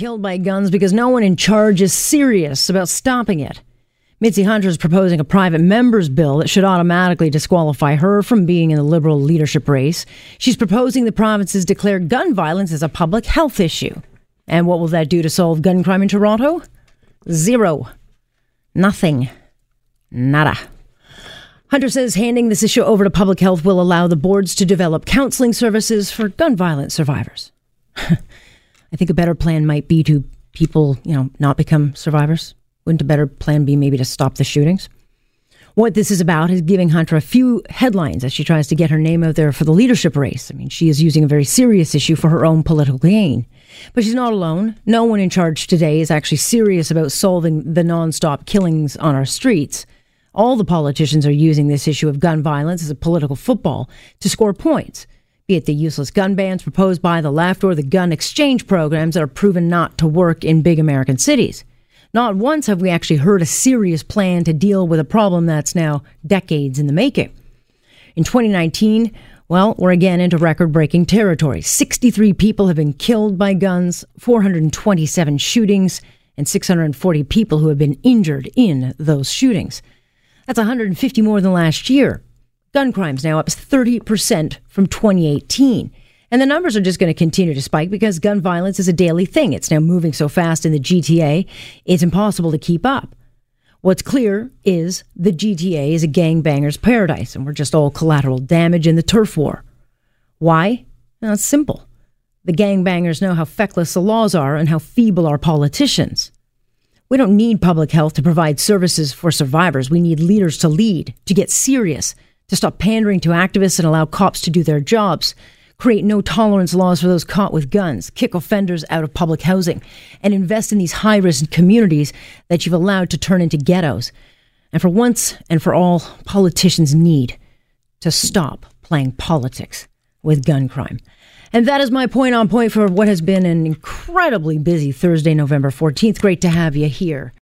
killed by guns because no one in charge is serious about stopping it. Mitzi Hunter is proposing a private member's bill that should automatically disqualify her from being in the Liberal leadership race. She's proposing the provinces declare gun violence as a public health issue. And what will that do to solve gun crime in Toronto? Zero. Nothing. Nada. Hunter says handing this issue over to public health will allow the boards to develop counseling services for gun violence survivors. I think a better plan might be to people, you know, not become survivors. Wouldn't a better plan be maybe to stop the shootings? What this is about is giving Hunter a few headlines as she tries to get her name out there for the leadership race. I mean, she is using a very serious issue for her own political gain. But she's not alone. No one in charge today is actually serious about solving the nonstop killings on our streets. All the politicians are using this issue of gun violence as a political football to score points be it the useless gun bans proposed by the left or the gun exchange programs that are proven not to work in big American cities. Not once have we actually heard a serious plan to deal with a problem that's now decades in the making. In 2019, well, we're again into record breaking territory. 63 people have been killed by guns, 427 shootings, and 640 people who have been injured in those shootings. That's 150 more than last year. Gun crimes now up 30% from 2018. And the numbers are just going to continue to spike because gun violence is a daily thing. It's now moving so fast in the GTA, it's impossible to keep up. What's clear is the GTA is a gangbanger's paradise, and we're just all collateral damage in the turf war. Why? Well, it's simple. The gangbangers know how feckless the laws are and how feeble our politicians. We don't need public health to provide services for survivors. We need leaders to lead, to get serious, to stop pandering to activists and allow cops to do their jobs, create no tolerance laws for those caught with guns, kick offenders out of public housing, and invest in these high risk communities that you've allowed to turn into ghettos. And for once and for all, politicians need to stop playing politics with gun crime. And that is my point on point for what has been an incredibly busy Thursday, November 14th. Great to have you here